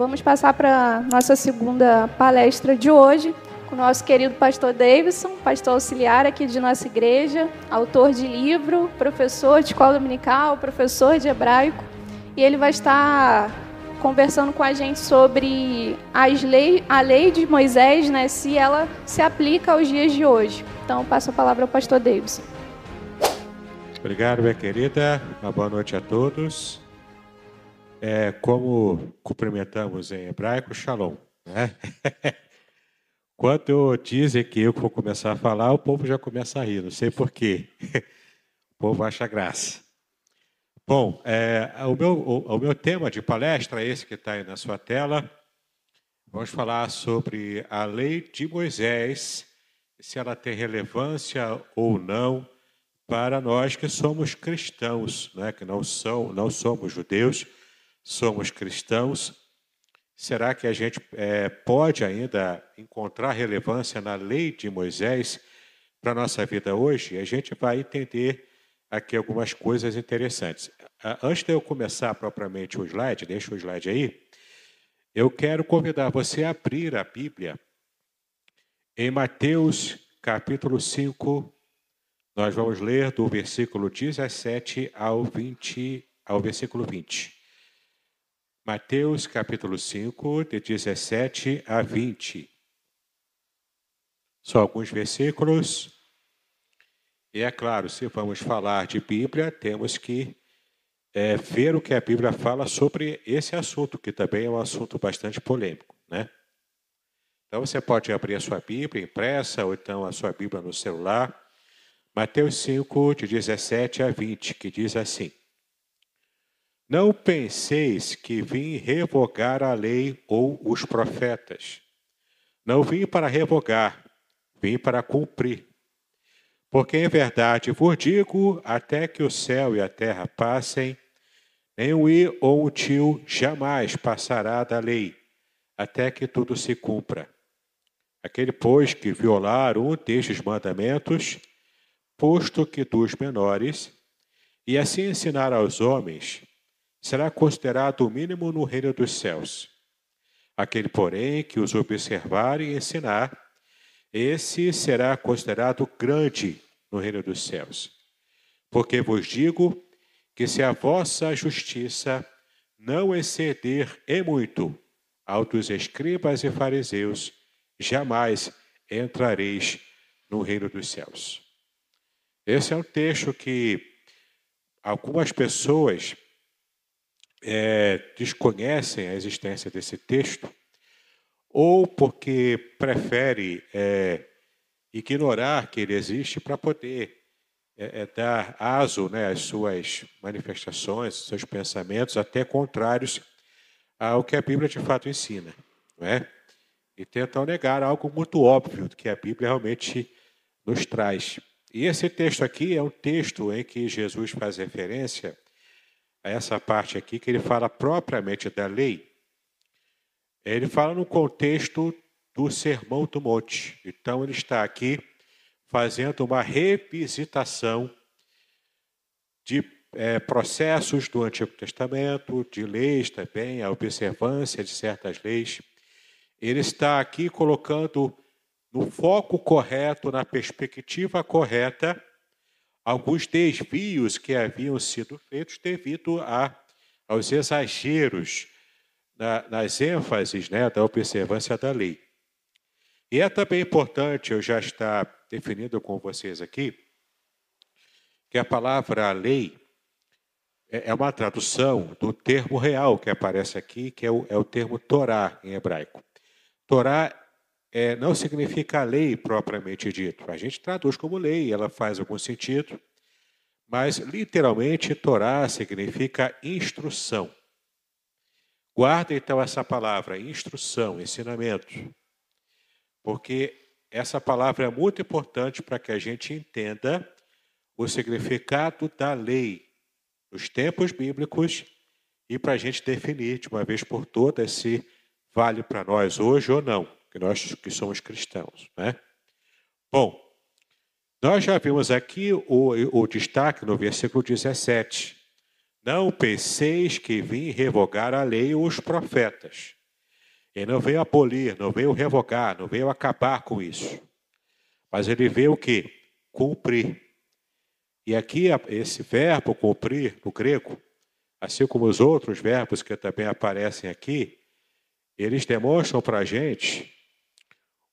vamos passar para nossa segunda palestra de hoje, com o nosso querido pastor Davidson, pastor auxiliar aqui de nossa igreja, autor de livro, professor de escola dominical, professor de hebraico, e ele vai estar conversando com a gente sobre as lei, a lei de Moisés, né, se ela se aplica aos dias de hoje. Então, passo a palavra ao pastor Davidson. Obrigado, minha querida. Uma boa noite a todos. É, como cumprimentamos em hebraico, shalom. Né? Quando dizem que eu vou começar a falar, o povo já começa a rir, não sei porquê. O povo acha graça. Bom, é, o, meu, o, o, meu tema de palestra é esse que está aí na sua tela. Vamos falar sobre a lei de Moisés, se ela tem relevância ou não para nós que somos cristãos, né? que não, são, não somos judeus, somos cristãos. Será que a gente é, pode ainda encontrar relevância na lei de Moisés para a nossa vida hoje? A gente vai entender aqui algumas coisas interessantes. Antes de eu começar propriamente o slide, deixa o slide aí, eu quero convidar você a abrir a Bíblia em Mateus capítulo 5. Nós vamos ler do versículo 17 ao 20, ao versículo 20. Mateus capítulo 5, de 17 a 20. Só alguns versículos. E é claro, se vamos falar de Bíblia, temos que é, ver o que a Bíblia fala sobre esse assunto, que também é um assunto bastante polêmico, né? Então você pode abrir a sua Bíblia impressa ou então a sua Bíblia no celular. Mateus 5, de 17 a 20, que diz assim: Não penseis que vim revogar a lei ou os profetas. Não vim para revogar, vim para cumprir. Porque em verdade vos digo, até que o céu e a terra passem, nem o i ou o tio jamais passará da lei, até que tudo se cumpra. Aquele, pois, que violar um destes mandamentos, posto que dos menores, e assim ensinar aos homens, será considerado o mínimo no reino dos céus. Aquele, porém, que os observar e ensinar, esse será considerado grande no reino dos céus. Porque vos digo que se a vossa justiça não exceder em muito ao dos escribas e fariseus, jamais entrareis no reino dos céus. Esse é um texto que algumas pessoas é, desconhecem a existência desse texto ou porque prefere é, ignorar que ele existe para poder é, é, dar aso né, às suas manifestações, seus pensamentos, até contrários ao que a Bíblia de fato ensina. Não é? E tentam negar algo muito óbvio que a Bíblia realmente nos traz. E esse texto aqui é um texto em que Jesus faz referência essa parte aqui, que ele fala propriamente da lei, ele fala no contexto do Sermão do Monte. Então, ele está aqui fazendo uma revisitação de é, processos do Antigo Testamento, de leis também, a observância de certas leis. Ele está aqui colocando no foco correto, na perspectiva correta, alguns desvios que haviam sido feitos devido a, aos exageros na, nas ênfases né, da observância da lei. E é também importante eu já estar definindo com vocês aqui que a palavra lei é, é uma tradução do termo real que aparece aqui, que é o, é o termo Torá em hebraico. Torá é, não significa lei propriamente dito. A gente traduz como lei, ela faz algum sentido, mas literalmente Torá significa instrução. Guarda então essa palavra, instrução, ensinamento, porque essa palavra é muito importante para que a gente entenda o significado da lei nos tempos bíblicos e para a gente definir de uma vez por todas se vale para nós hoje ou não, que nós que somos cristãos. Né? Bom, nós já vimos aqui o, o destaque no versículo 17. Não penseis que vim revogar a lei ou os profetas. Ele não veio abolir, não veio revogar, não veio acabar com isso. Mas ele veio o quê? Cumprir. E aqui esse verbo cumprir no grego, assim como os outros verbos que também aparecem aqui, eles demonstram para a gente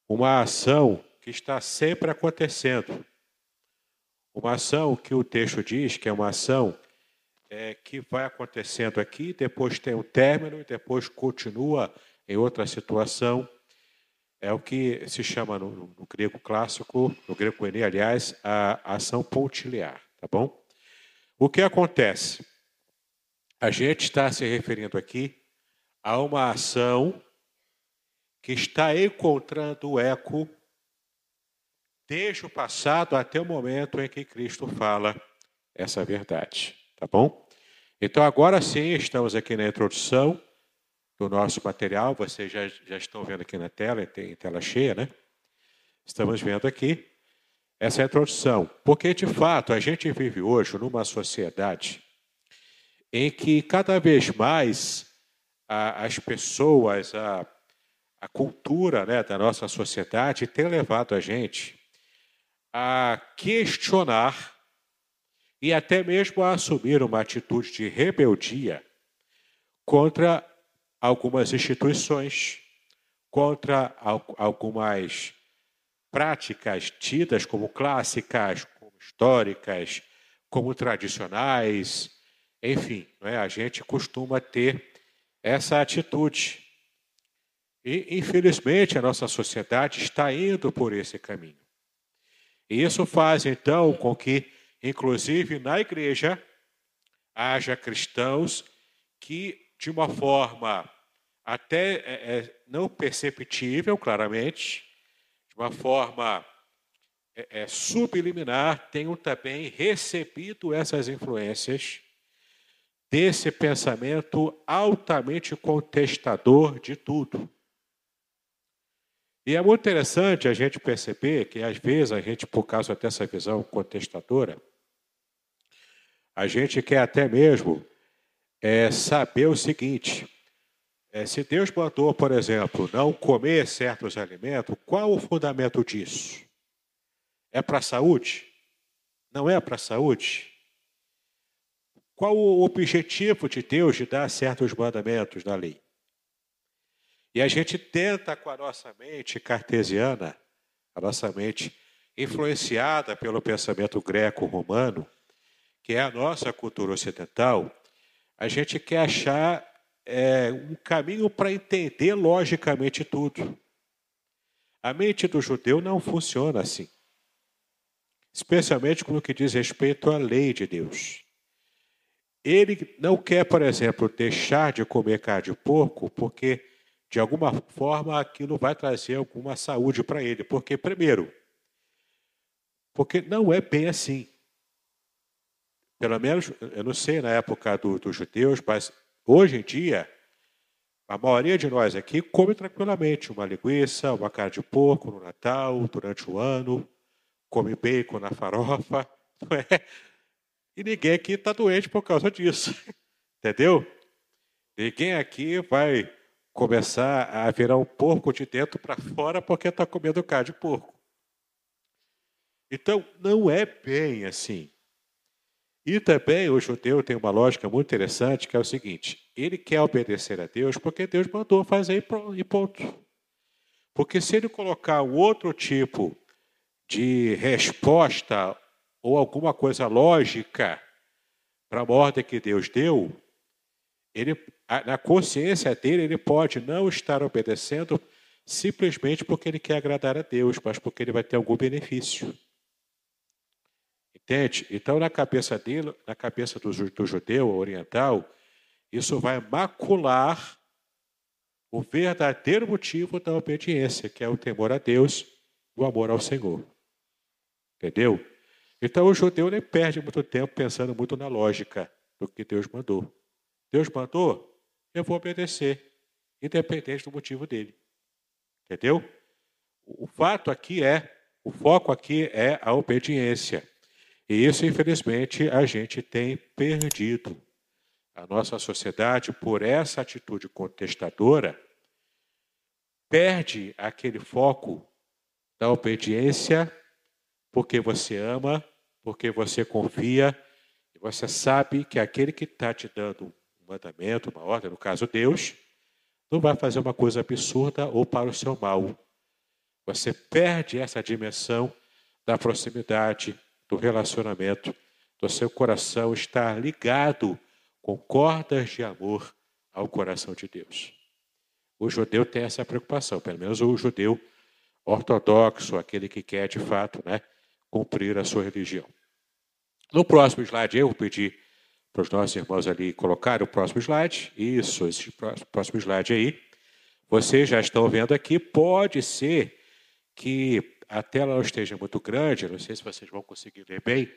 uma ação que está sempre acontecendo. Uma ação que o texto diz que é uma ação é, que vai acontecendo aqui, depois tem um término e depois continua em outra situação. É o que se chama no, no grego clássico, no grego Enem, aliás, a ação pontilhar, tá bom? O que acontece? A gente está se referindo aqui a uma ação que está encontrando eco desde o passado até o momento em que Cristo fala essa verdade, tá bom? Então agora sim, estamos aqui na introdução do nosso material, vocês já, já estão vendo aqui na tela, tem tela cheia, né? Estamos vendo aqui essa introdução, porque de fato a gente vive hoje numa sociedade em que cada vez mais a, as pessoas, a, a cultura né, da nossa sociedade tem levado a gente a questionar e até mesmo a assumir uma atitude de rebeldia contra algumas instituições, contra algumas práticas tidas como clássicas, como históricas, como tradicionais, enfim, é? a gente costuma ter essa atitude. E, infelizmente, a nossa sociedade está indo por esse caminho. E isso faz, então, com que, inclusive na igreja, haja cristãos que, de uma forma até é, é, não perceptível, claramente, de uma forma é, é, subliminar, tenham também recebido essas influências desse pensamento altamente contestador de tudo. E é muito interessante a gente perceber que, às vezes, a gente, por causa dessa visão contestadora, a gente quer até mesmo é, saber o seguinte: é, se Deus mandou, por exemplo, não comer certos alimentos, qual o fundamento disso? É para a saúde? Não é para a saúde? Qual o objetivo de Deus de dar certos mandamentos na lei? E a gente tenta, com a nossa mente cartesiana, a nossa mente influenciada pelo pensamento greco-romano, que é a nossa cultura ocidental, a gente quer achar é, um caminho para entender logicamente tudo. A mente do judeu não funciona assim, especialmente no que diz respeito à lei de Deus. Ele não quer, por exemplo, deixar de comer carne de porco, porque de alguma forma aquilo vai trazer alguma saúde para ele. Porque, primeiro, porque não é bem assim. Pelo menos, eu não sei na época do, dos judeus, mas hoje em dia, a maioria de nós aqui come tranquilamente uma linguiça, uma carne de porco no Natal, durante o ano, come bacon na farofa, não é? E ninguém aqui está doente por causa disso. Entendeu? Ninguém aqui vai começar a virar um porco de dentro para fora porque está comendo carne de porco. Então, não é bem assim. E também o judeu tem uma lógica muito interessante que é o seguinte: ele quer obedecer a Deus porque Deus mandou fazer e ponto. Porque se ele colocar um outro tipo de resposta ou alguma coisa lógica para a ordem que Deus deu, ele, na consciência dele, ele pode não estar obedecendo simplesmente porque ele quer agradar a Deus, mas porque ele vai ter algum benefício. Entende? Então, na cabeça dele, na cabeça do, do judeu oriental, isso vai macular o verdadeiro motivo da obediência, que é o temor a Deus, o amor ao Senhor. Entendeu? Então o judeu nem perde muito tempo pensando muito na lógica do que Deus mandou. Deus mandou, eu vou obedecer, independente do motivo dele. Entendeu? O fato aqui é, o foco aqui é a obediência. E isso, infelizmente, a gente tem perdido. A nossa sociedade, por essa atitude contestadora, perde aquele foco da obediência porque você ama, porque você confia e você sabe que aquele que está te dando um mandamento, uma ordem, no caso Deus, não vai fazer uma coisa absurda ou para o seu mal. Você perde essa dimensão da proximidade, do relacionamento, do seu coração estar ligado com cordas de amor ao coração de Deus. O judeu tem essa preocupação, pelo menos o judeu ortodoxo, aquele que quer de fato né, cumprir a sua religião. No próximo slide, eu vou pedir para os nossos irmãos ali colocarem o próximo slide. Isso, esse próximo slide aí. Vocês já estão vendo aqui, pode ser que a tela não esteja muito grande, não sei se vocês vão conseguir ler bem,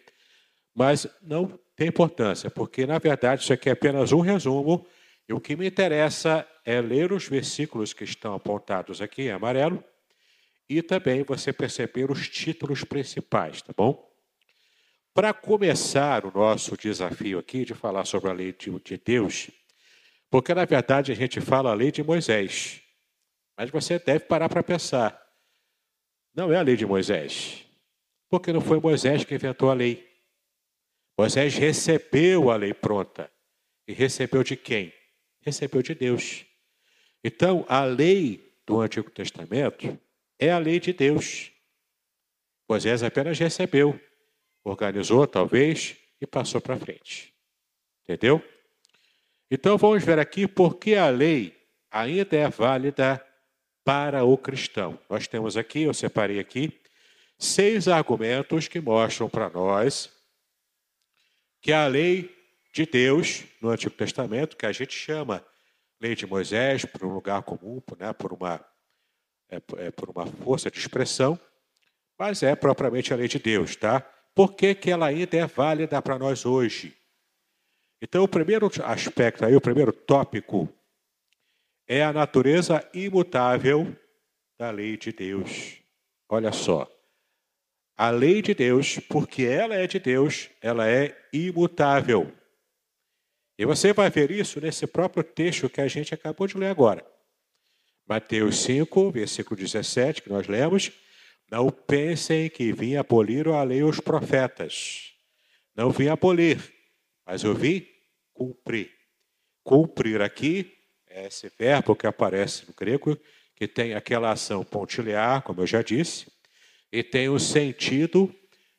mas não tem importância, porque na verdade isso aqui é apenas um resumo, e o que me interessa é ler os versículos que estão apontados aqui em amarelo e também você perceber os títulos principais, tá bom? Para começar o nosso desafio aqui de falar sobre a lei de Deus, porque na verdade a gente fala a lei de Moisés, mas você deve parar para pensar. Não é a lei de Moisés, porque não foi Moisés que inventou a lei. Moisés recebeu a lei pronta. E recebeu de quem? Recebeu de Deus. Então, a lei do Antigo Testamento é a lei de Deus. Moisés apenas recebeu, organizou talvez e passou para frente. Entendeu? Então vamos ver aqui por que a lei ainda é válida para o cristão. Nós temos aqui, eu separei aqui, seis argumentos que mostram para nós que a lei de Deus no Antigo Testamento, que a gente chama lei de Moisés, por um lugar comum, né, por, uma, é, é, por uma força de expressão, mas é propriamente a lei de Deus, tá? Por que, que ela ainda é válida para nós hoje? Então, o primeiro aspecto aí, o primeiro tópico, é a natureza imutável da lei de Deus. Olha só. A lei de Deus, porque ela é de Deus, ela é imutável. E você vai ver isso nesse próprio texto que a gente acabou de ler agora. Mateus 5, versículo 17, que nós lemos. Não pensem que vim abolir a lei os profetas. Não vim abolir, mas eu vim cumprir. Cumprir aqui é esse verbo que aparece no grego, que tem aquela ação pontilhar, como eu já disse, e tem o sentido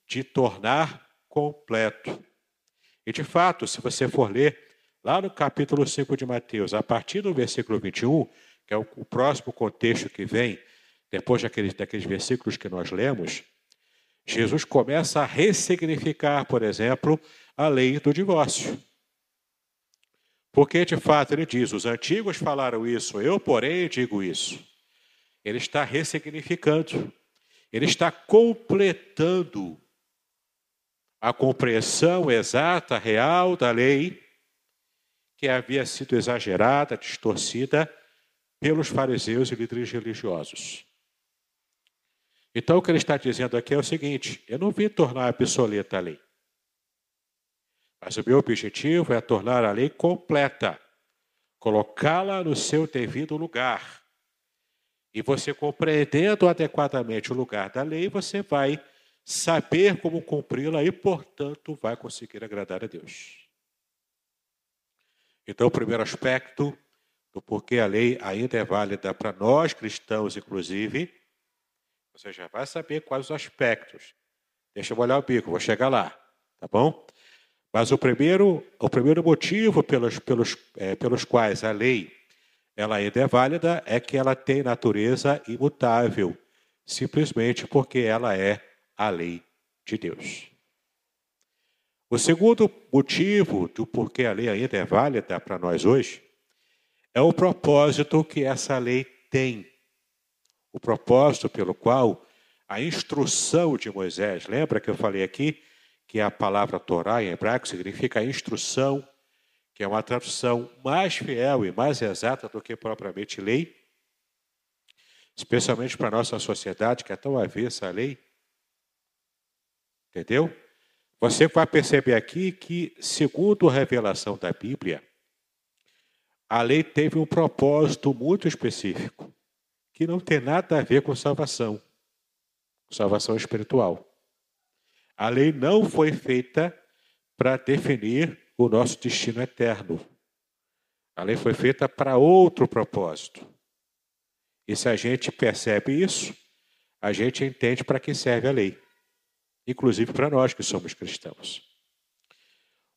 de tornar completo. E de fato, se você for ler lá no capítulo 5 de Mateus, a partir do versículo 21, que é o, o próximo contexto que vem, depois daqueles, daqueles versículos que nós lemos, Jesus começa a ressignificar, por exemplo, a lei do divórcio. Porque, de fato, ele diz: os antigos falaram isso, eu, porém, digo isso. Ele está ressignificando. Ele está completando a compreensão exata, real da lei, que havia sido exagerada, distorcida pelos fariseus e líderes religiosos. Então, o que ele está dizendo aqui é o seguinte: eu não vim tornar obsoleta a lei. Mas o meu objetivo é tornar a lei completa, colocá-la no seu devido lugar. E você compreendendo adequadamente o lugar da lei, você vai saber como cumpri-la e, portanto, vai conseguir agradar a Deus. Então, o primeiro aspecto do porquê a lei ainda é válida para nós cristãos, inclusive, você já vai saber quais os aspectos. Deixa eu olhar o bico, vou chegar lá, tá bom? Mas o primeiro, o primeiro motivo pelos, pelos, é, pelos quais a lei ela ainda é válida é que ela tem natureza imutável, simplesmente porque ela é a lei de Deus. O segundo motivo do porquê a lei ainda é válida para nós hoje é o propósito que essa lei tem. O propósito pelo qual a instrução de Moisés, lembra que eu falei aqui que a palavra Torá em hebraico significa instrução, que é uma tradução mais fiel e mais exata do que propriamente lei, especialmente para a nossa sociedade que é tão avessa à lei. Entendeu? Você vai perceber aqui que, segundo a revelação da Bíblia, a lei teve um propósito muito específico, que não tem nada a ver com salvação, salvação espiritual. A lei não foi feita para definir o nosso destino eterno. A lei foi feita para outro propósito. E se a gente percebe isso, a gente entende para que serve a lei, inclusive para nós que somos cristãos.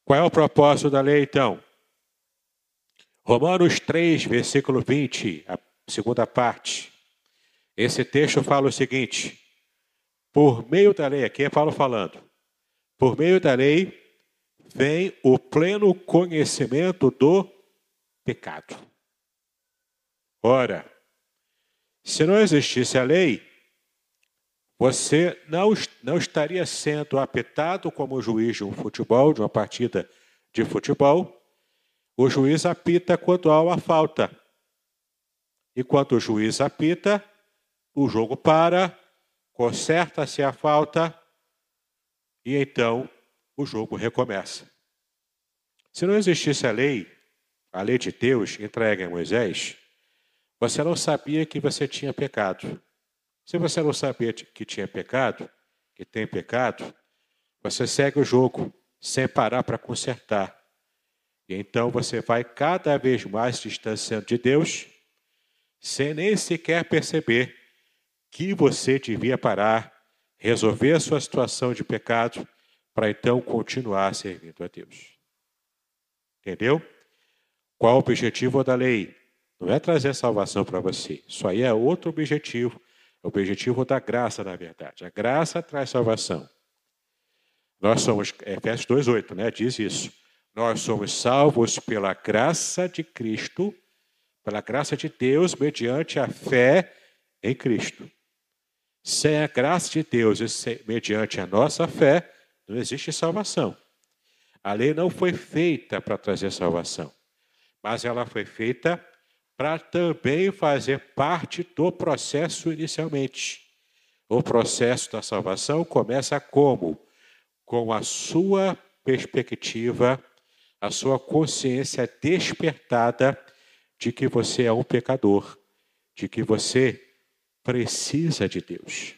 Qual é o propósito da lei, então? Romanos 3, versículo 20, a segunda parte. Esse texto fala o seguinte: por meio da lei, aqui é Paulo falando, por meio da lei vem o pleno conhecimento do pecado. Ora, se não existisse a lei, você não, não estaria sendo apitado como juiz de um futebol, de uma partida de futebol. O juiz apita quando há uma falta. E quando o juiz apita, o jogo para, conserta-se a falta e então o jogo recomeça. Se não existisse a lei, a lei de Deus entregue a Moisés, você não sabia que você tinha pecado. Se você não sabia que tinha pecado, que tem pecado, você segue o jogo sem parar para consertar. E então você vai cada vez mais distanciando de Deus, sem nem sequer perceber que você devia parar, resolver sua situação de pecado, para então continuar servindo a Deus. Entendeu? Qual o objetivo da lei? Não é trazer salvação para você. Isso aí é outro objetivo o objetivo da graça, na verdade. A graça traz salvação. Nós somos, Efésios 2,8, né? Diz isso. Nós somos salvos pela graça de Cristo, pela graça de Deus, mediante a fé em Cristo. Sem a graça de Deus e mediante a nossa fé, não existe salvação. A lei não foi feita para trazer salvação, mas ela foi feita para também fazer parte do processo inicialmente. O processo da salvação começa como? Com a sua perspectiva, a sua consciência despertada de que você é um pecador, de que você precisa de Deus.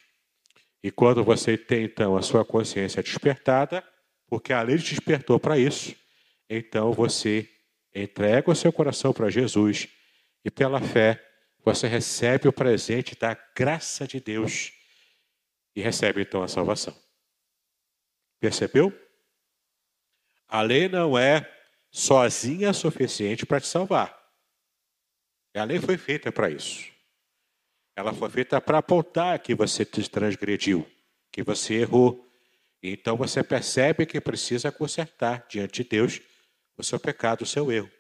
E quando você tem então a sua consciência despertada, porque a lei te despertou para isso, então você entrega o seu coração para Jesus e pela fé, você recebe o presente da graça de Deus e recebe então a salvação. Percebeu? A lei não é sozinha suficiente para te salvar. A lei foi feita para isso. Ela foi feita para apontar que você transgrediu, que você errou. Então você percebe que precisa consertar diante de Deus o seu pecado, o seu erro.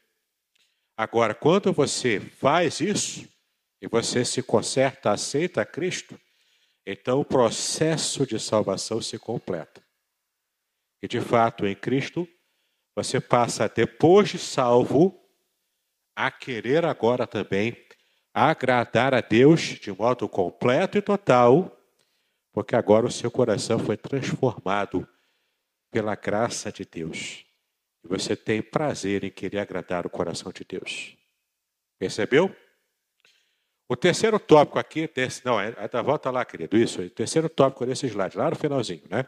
Agora, quando você faz isso, e você se conserta, aceita Cristo, então o processo de salvação se completa. E de fato, em Cristo, você passa, depois de salvo, a querer agora também agradar a Deus de modo completo e total, porque agora o seu coração foi transformado pela graça de Deus. E você tem prazer em querer agradar o coração de Deus. Percebeu? O terceiro tópico aqui, não, é, é volta lá, querido, isso, o terceiro tópico desse slide, lá no finalzinho, né?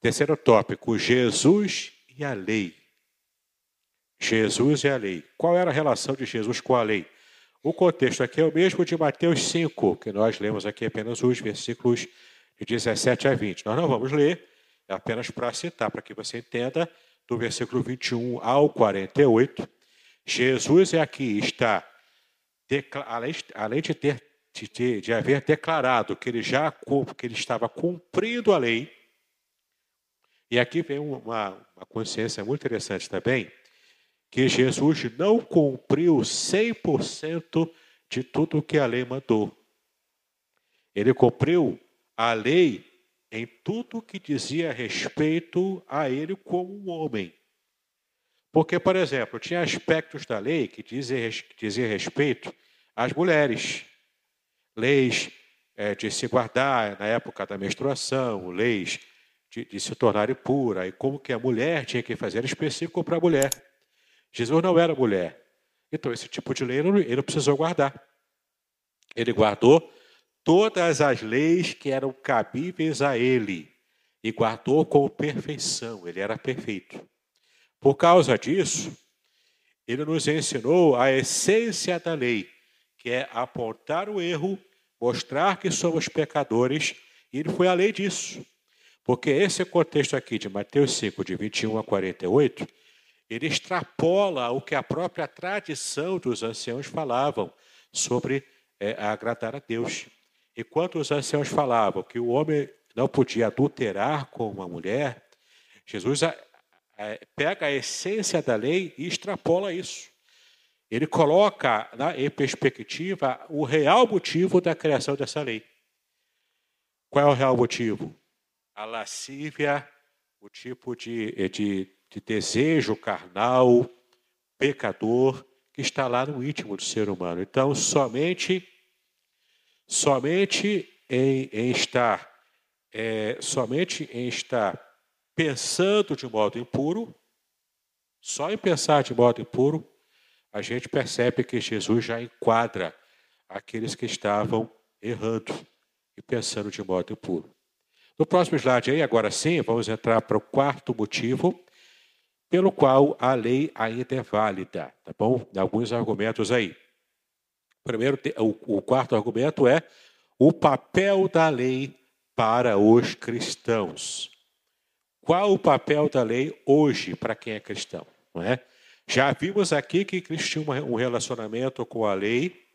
Terceiro tópico, Jesus e a lei. Jesus e a lei. Qual era a relação de Jesus com a lei? O contexto aqui é o mesmo de Mateus 5, que nós lemos aqui apenas os versículos de 17 a 20. Nós não vamos ler, é apenas para citar, para que você entenda do versículo 21 ao 48, Jesus é aqui está, além de ter de, de haver declarado que ele já que ele estava cumprindo a lei, e aqui vem uma, uma consciência muito interessante também, que Jesus não cumpriu 100% de tudo o que a lei mandou. Ele cumpriu a lei em tudo que dizia respeito a ele como um homem. Porque, por exemplo, tinha aspectos da lei que diziam dizia respeito às mulheres. Leis é, de se guardar na época da menstruação, leis de, de, se tornar impura, e como que a mulher tinha que fazer específico para a mulher. Jesus não era mulher. Então, esse tipo de lei ele não precisou guardar. Ele guardou todas as leis que eram cabíveis a ele e guardou com perfeição, ele era perfeito. Por causa disso, ele nos ensinou a essência da lei, que é apontar o erro, mostrar que somos pecadores, e ele foi além disso. Porque esse contexto aqui de Mateus 5, de 21 a 48, ele extrapola o que a própria tradição dos anciãos falavam sobre é, agradar a Deus. Enquanto os anciãos falavam que o homem não podia adulterar com uma mulher, Jesus pega a essência da lei e extrapola isso. Ele coloca em perspectiva o real motivo da criação dessa lei. Qual é o real motivo? A lascívia, o tipo de, de, de desejo carnal, pecador, que está lá no íntimo do ser humano. Então, somente, somente em, em estar é, somente em estar pensando de modo impuro, só em pensar de modo impuro, a gente percebe que Jesus já enquadra aqueles que estavam errando e pensando de modo impuro. No próximo slide aí, agora sim, vamos entrar para o quarto motivo pelo qual a lei ainda é válida, tá bom? Alguns argumentos aí. Primeiro, o, quarto argumento é o papel da lei para os cristãos. Qual o papel da lei hoje para quem é cristão? Não é? Já vimos aqui que tinha um relacionamento com a lei,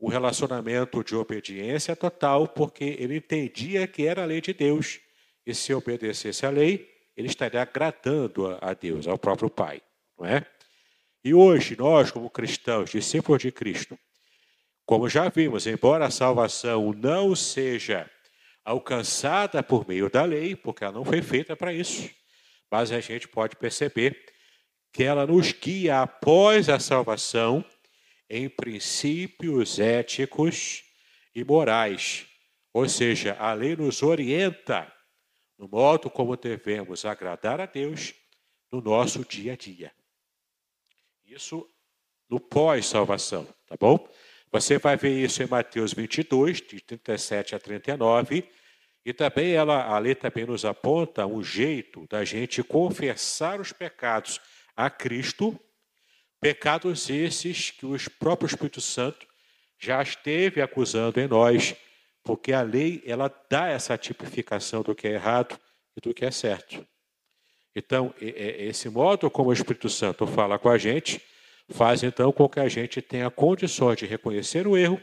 um relacionamento de obediência total, porque ele entendia que era a lei de Deus. E se obedecesse à lei, ele estaria agradando a Deus, ao próprio Pai. Não é? E hoje, nós, como cristãos, discípulos de Cristo, como já vimos, embora a salvação não seja alcançada por meio da lei, porque ela não foi feita para isso. Mas a gente pode perceber que ela nos guia após a salvação em princípios éticos e morais. Ou seja, a lei nos orienta no modo como devemos agradar a Deus no nosso dia a dia. Isso no pós-salvação, tá bom? Você vai ver isso em Mateus 22, de 37 a 39, e também ela, a lei também nos aponta um jeito da gente confessar os pecados a Cristo, pecados esses que o próprio Espírito Santo já esteve acusando em nós, porque a lei ela dá essa tipificação do que é errado e do que é certo. Então, esse modo como o Espírito Santo fala com a gente faz então com que a gente tenha condições de reconhecer o erro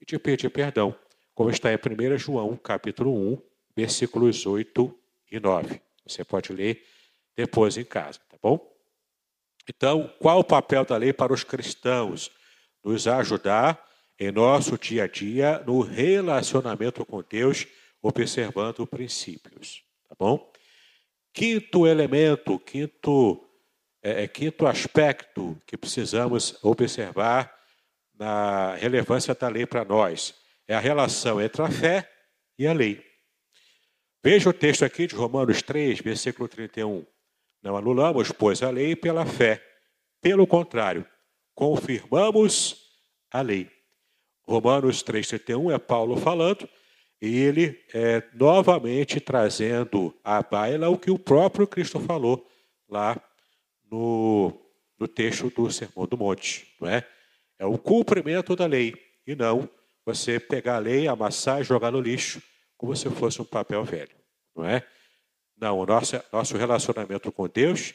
e de pedir perdão, como está em 1 João, capítulo 1, versículos 8 e 9. Você pode ler depois em casa, tá bom? Então, qual o papel da lei para os cristãos? Nos ajudar em nosso dia a dia no relacionamento com Deus, observando princípios, tá bom? Quinto elemento, quinto é, é, quinto aspecto que precisamos observar na relevância da lei para nós é a relação entre a fé e a lei. Veja o texto aqui de Romanos 3, versículo 31. Não anulamos, pois, a lei pela fé. Pelo contrário, confirmamos a lei. Romanos 3,31 é Paulo falando, e ele é novamente trazendo à baila o que o próprio Cristo falou lá no, no texto do Sermão do Monte, não é? É o cumprimento da lei e não você pegar a lei, amassar e jogar no lixo como se fosse um papel velho, não é? Não, nosso, nosso relacionamento com Deus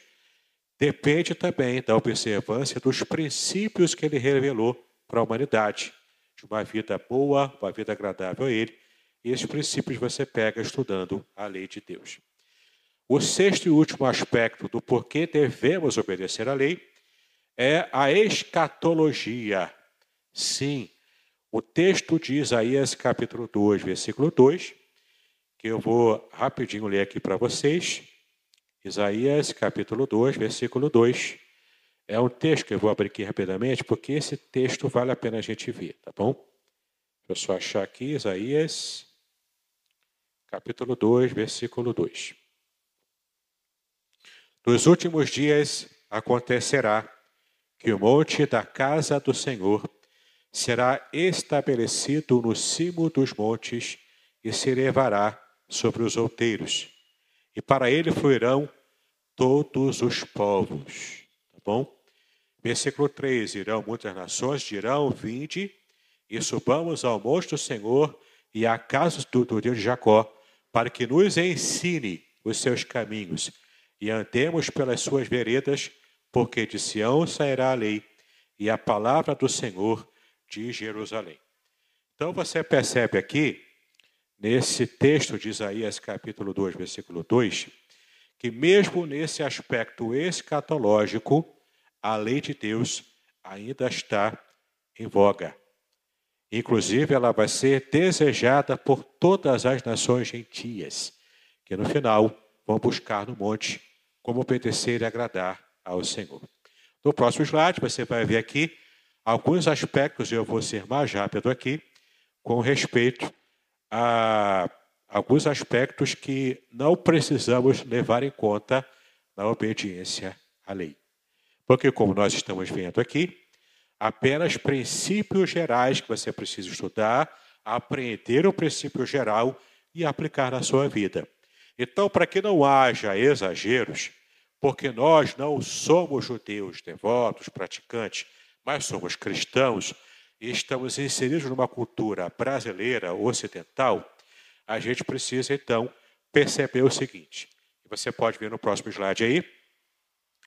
depende também da observância dos princípios que ele revelou para a humanidade, de uma vida boa, uma vida agradável a ele. E esses princípios você pega estudando a lei de Deus. O sexto e último aspecto do porquê devemos obedecer à lei é a escatologia. Sim, o texto de Isaías, capítulo 2, versículo 2, que eu vou rapidinho ler aqui para vocês. Isaías, capítulo 2, versículo 2. É um texto que eu vou abrir aqui rapidamente, porque esse texto vale a pena a gente ver, tá bom? Deixa eu só achar aqui, Isaías, capítulo 2, versículo 2. Nos últimos dias acontecerá que o monte da casa do Senhor será estabelecido no cimo dos montes e se elevará sobre os outeiros. E para ele fluirão todos os povos. Tá bom? Versículo 3: Irão muitas nações, dirão: Vinde e subamos ao monte do Senhor e à casa do, do Deus de Jacó, para que nos ensine os seus caminhos e andemos pelas suas veredas, porque de Sião sairá a lei e a palavra do Senhor de Jerusalém. Então você percebe aqui, nesse texto de Isaías, capítulo 2, versículo 2, que mesmo nesse aspecto escatológico, a lei de Deus ainda está em voga. Inclusive, ela vai ser desejada por todas as nações gentias, que no final vão buscar no monte como obedecer e agradar ao Senhor. No próximo slide, você vai ver aqui alguns aspectos, eu vou ser mais rápido aqui, com respeito a alguns aspectos que não precisamos levar em conta na obediência à lei. Porque, como nós estamos vendo aqui, apenas princípios gerais que você precisa estudar, aprender o princípio geral e aplicar na sua vida. Então, para que não haja exageros, porque nós não somos judeus devotos, praticantes, mas somos cristãos e estamos inseridos numa cultura brasileira, ocidental, a gente precisa então perceber o seguinte. Você pode ver no próximo slide aí.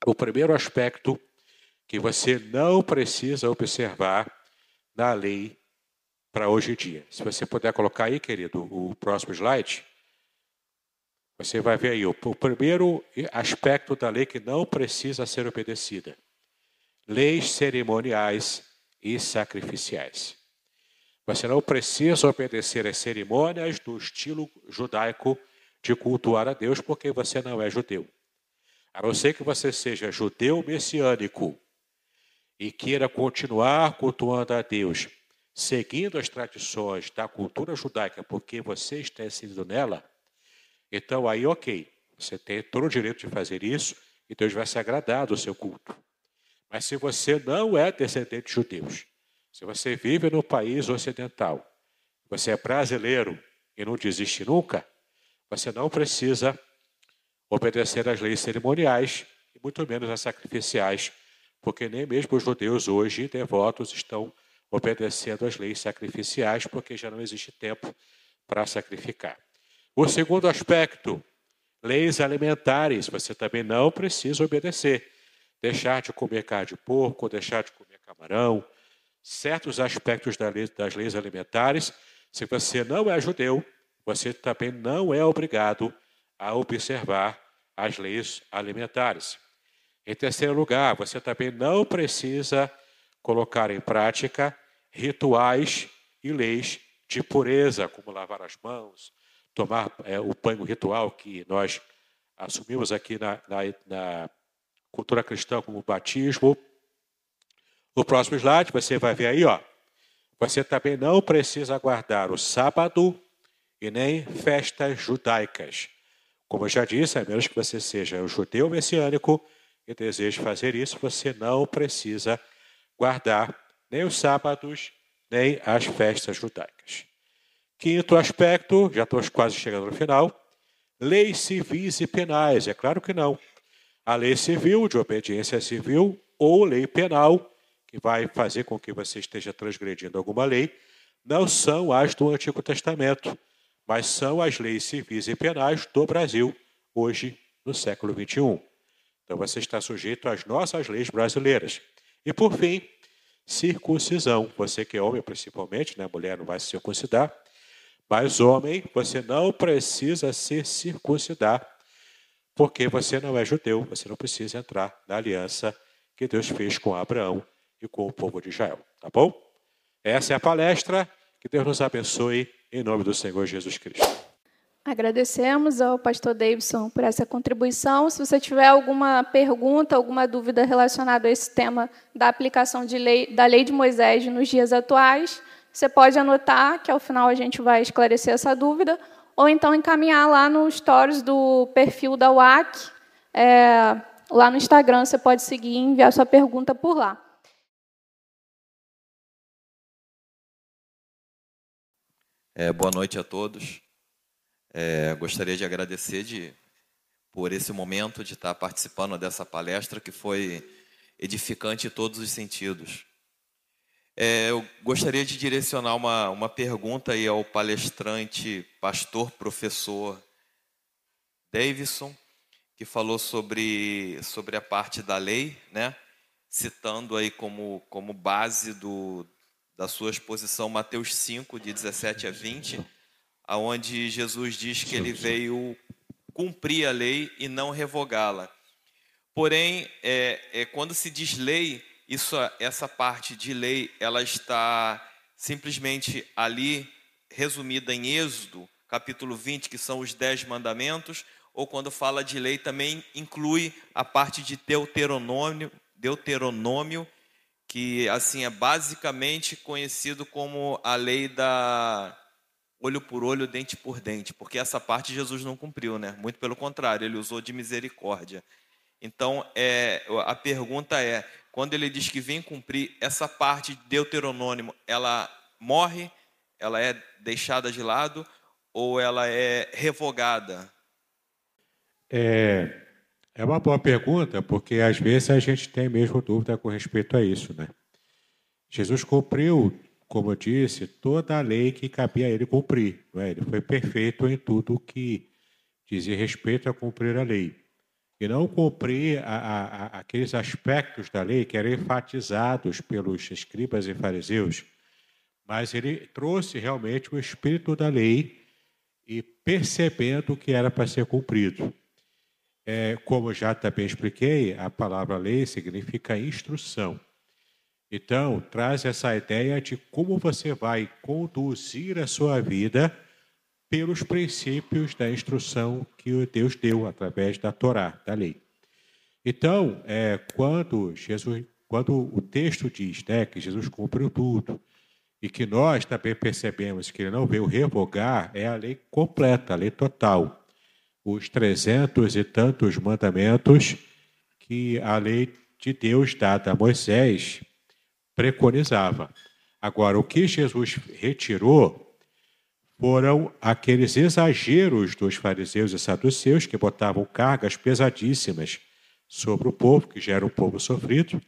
O primeiro aspecto que você não precisa observar na lei para hoje em dia. Se você puder colocar aí, querido, o próximo slide, você vai ver aí o, o primeiro aspecto da lei que não precisa ser obedecida: leis cerimoniais e sacrificiais. Você não precisa obedecer às cerimônias do estilo judaico de cultuar a Deus, porque você não é judeu. A não ser que você seja judeu messiânico e queira continuar cultuando a Deus, seguindo as tradições da cultura judaica, porque você está inserido nela, então aí, ok, você tem todo o direito de fazer isso e Deus vai se agradar do seu culto. Mas se você não é descendente de judeus, se você vive no país ocidental, você é brasileiro e não desiste nunca, você não precisa obedecer às leis cerimoniais e muito menos às sacrificiais porque nem mesmo os judeus hoje devotos estão obedecendo às leis sacrificiais, porque já não existe tempo para sacrificar. O segundo aspecto, leis alimentares, você também não precisa obedecer. Deixar de comer carne de porco, deixar de comer camarão, certos aspectos das leis alimentares, se você não é judeu, você também não é obrigado a observar as leis alimentares. Em terceiro lugar, você também não precisa colocar em prática rituais e leis de pureza, como lavar as mãos, tomar é, o banho ritual que nós assumimos aqui na, na, na cultura cristã como batismo. No próximo slide, você vai ver aí, ó. Você também não precisa guardar o sábado e nem festas judaicas. Como eu já disse, a menos que você seja um judeu messiânico, e deseja fazer isso, você não precisa guardar nem os sábados, nem as festas judaicas. Quinto aspecto, já estou quase chegando no final, leis civis e penais. É claro que não. A lei civil, de obediência civil, ou lei penal, que vai fazer com que você esteja transgredindo alguma lei, não são as do Antigo Testamento, mas são as leis civis e penais do Brasil, hoje, no século XXI. Então você está sujeito às nossas leis brasileiras. E por fim, circuncisão. Você que é homem principalmente, né? mulher não vai se circuncidar. Mas homem, você não precisa se circuncidar, porque você não é judeu, você não precisa entrar na aliança que Deus fez com Abraão e com o povo de Israel. Tá bom? Essa é a palestra. Que Deus nos abençoe em nome do Senhor Jesus Cristo. Agradecemos ao pastor Davidson por essa contribuição. Se você tiver alguma pergunta, alguma dúvida relacionada a esse tema da aplicação lei, da lei de Moisés nos dias atuais, você pode anotar, que ao final a gente vai esclarecer essa dúvida, ou então encaminhar lá nos stories do perfil da UAC. É, lá no Instagram você pode seguir e enviar sua pergunta por lá. É, boa noite a todos. É, gostaria de agradecer de, por esse momento de estar participando dessa palestra que foi edificante em todos os sentidos. É, eu gostaria de direcionar uma, uma pergunta aí ao palestrante, pastor, professor Davidson, que falou sobre, sobre a parte da lei, né? citando aí como, como base do, da sua exposição Mateus 5, de 17 a 20, aonde Jesus diz que ele veio cumprir a lei e não revogá-la. Porém, é, é, quando se diz lei, isso, essa parte de lei, ela está simplesmente ali resumida em Êxodo, capítulo 20, que são os dez mandamentos, ou quando fala de lei também inclui a parte de Deuteronômio, Deuteronômio, que assim é basicamente conhecido como a lei da olho por olho, dente por dente, porque essa parte Jesus não cumpriu, né? Muito pelo contrário, ele usou de misericórdia. Então, é, a pergunta é, quando ele diz que vem cumprir essa parte de Deuteronômio, ela morre, ela é deixada de lado ou ela é revogada? É, é uma boa pergunta, porque às vezes a gente tem mesmo dúvida com respeito a isso, né? Jesus cumpriu, como eu disse, toda a lei que cabia a ele cumprir. É? Ele foi perfeito em tudo que dizia respeito a cumprir a lei. E não cumprir a, a, a, aqueles aspectos da lei que eram enfatizados pelos escribas e fariseus, mas ele trouxe realmente o espírito da lei e percebendo que era para ser cumprido. É, como já também expliquei, a palavra lei significa instrução. Então, traz essa ideia de como você vai conduzir a sua vida pelos princípios da instrução que Deus deu através da Torá, da lei. Então, é, quando Jesus, quando o texto diz né, que Jesus cumpriu tudo e que nós também percebemos que ele não veio revogar, é a lei completa, a lei total os trezentos e tantos mandamentos que a lei de Deus dada a Moisés preconizava. Agora, o que Jesus retirou foram aqueles exageros dos fariseus e saduceus que botavam cargas pesadíssimas sobre o povo, que já era um povo sofrido,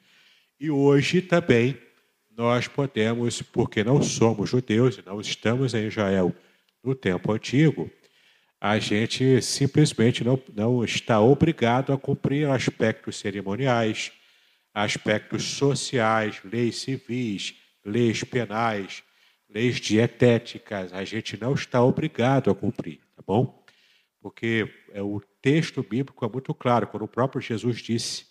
e hoje também nós podemos, porque não somos judeus e não estamos em Israel no tempo antigo, a gente simplesmente não, não está obrigado a cumprir aspectos cerimoniais, aspectos sociais, leis civis, leis penais, leis dietéticas. A gente não está obrigado a cumprir, tá bom? Porque é, o texto bíblico é muito claro, quando o próprio Jesus disse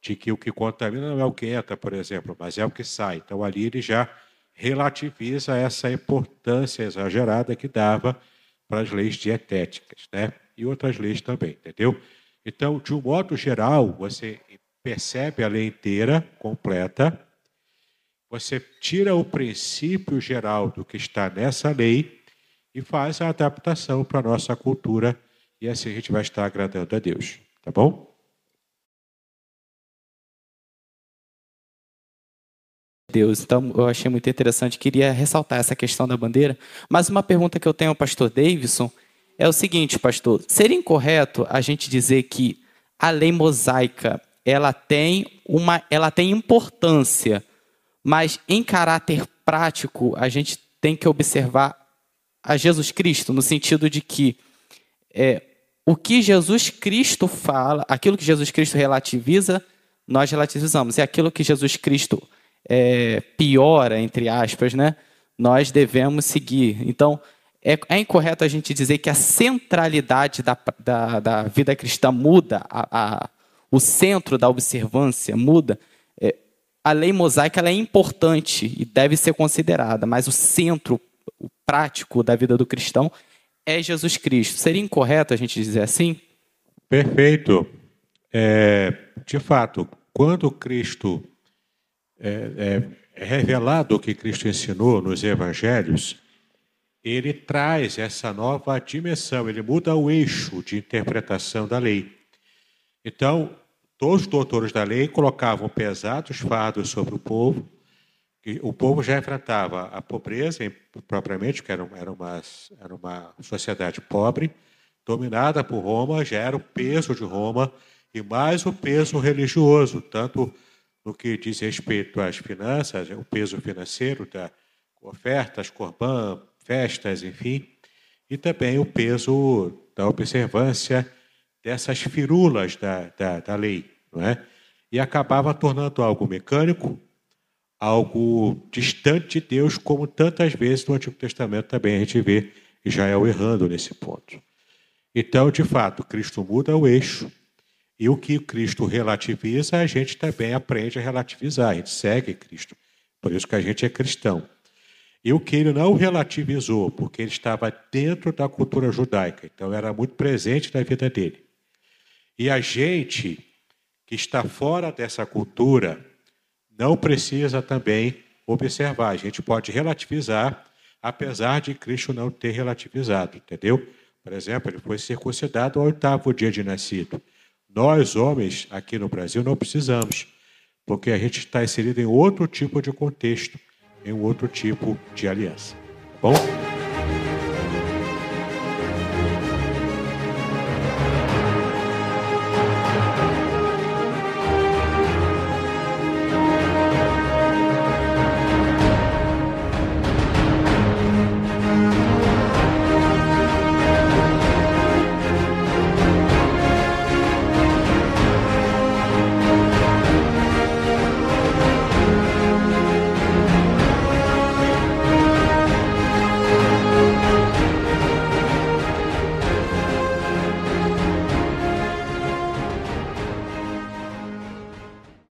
de que o que contamina não é o que entra, por exemplo, mas é o que sai. Então ali ele já relativiza essa importância exagerada que dava para as leis dietéticas, né? E outras leis também, entendeu? Então, de um modo geral, você percebe a lei inteira, completa, você tira o princípio geral do que está nessa lei e faz a adaptação para a nossa cultura, e assim a gente vai estar agradando a Deus, tá bom? Deus. Então, eu achei muito interessante, queria ressaltar essa questão da bandeira. Mas uma pergunta que eu tenho ao pastor Davidson é o seguinte, pastor: seria incorreto a gente dizer que a lei mosaica ela tem uma, ela tem importância, mas em caráter prático a gente tem que observar a Jesus Cristo no sentido de que é, o que Jesus Cristo fala, aquilo que Jesus Cristo relativiza, nós relativizamos, e aquilo que Jesus Cristo é, piora, entre aspas, né, nós devemos seguir. Então, é, é, incorreto a gente dizer que a centralidade da, da, da vida cristã muda, a, a, o centro da observância muda. É, a lei mosaica é importante e deve ser considerada, mas o centro o prático da vida do cristão é Jesus Cristo. Seria incorreto a gente dizer assim? Perfeito. É, de fato, quando Cristo é, é, revelado o que Cristo ensinou nos evangelhos, ele traz essa nova dimensão, ele muda o eixo de interpretação da lei. Então, todos os doutores da lei colocavam pesados fardos sobre o povo, o povo já enfrentava a pobreza propriamente, que era, uma, era uma sociedade pobre, dominada por Roma, já era o peso de Roma e mais o peso religioso, tanto no que diz respeito às finanças, o peso financeiro da ofertas, corbã, festas, enfim, e também o peso da observância dessas firulas da, da, da lei, não é? E acabava tornando algo mecânico, algo distante de Deus, como tantas vezes no Antigo Testamento também a gente vê Israel errando nesse ponto. Então, de fato, Cristo muda o eixo, e o que Cristo relativiza, a gente também aprende a relativizar, a gente segue Cristo. Por isso que a gente é cristão. E o que ele não relativizou, porque ele estava dentro da cultura judaica, então era muito presente na vida dele. E a gente que está fora dessa cultura não precisa também observar. A gente pode relativizar, apesar de Cristo não ter relativizado, entendeu? Por exemplo, ele foi circuncidado ao oitavo dia de nascido. Nós, homens, aqui no Brasil, não precisamos, porque a gente está inserido em outro tipo de contexto, em outro tipo de aliança. Tá bom?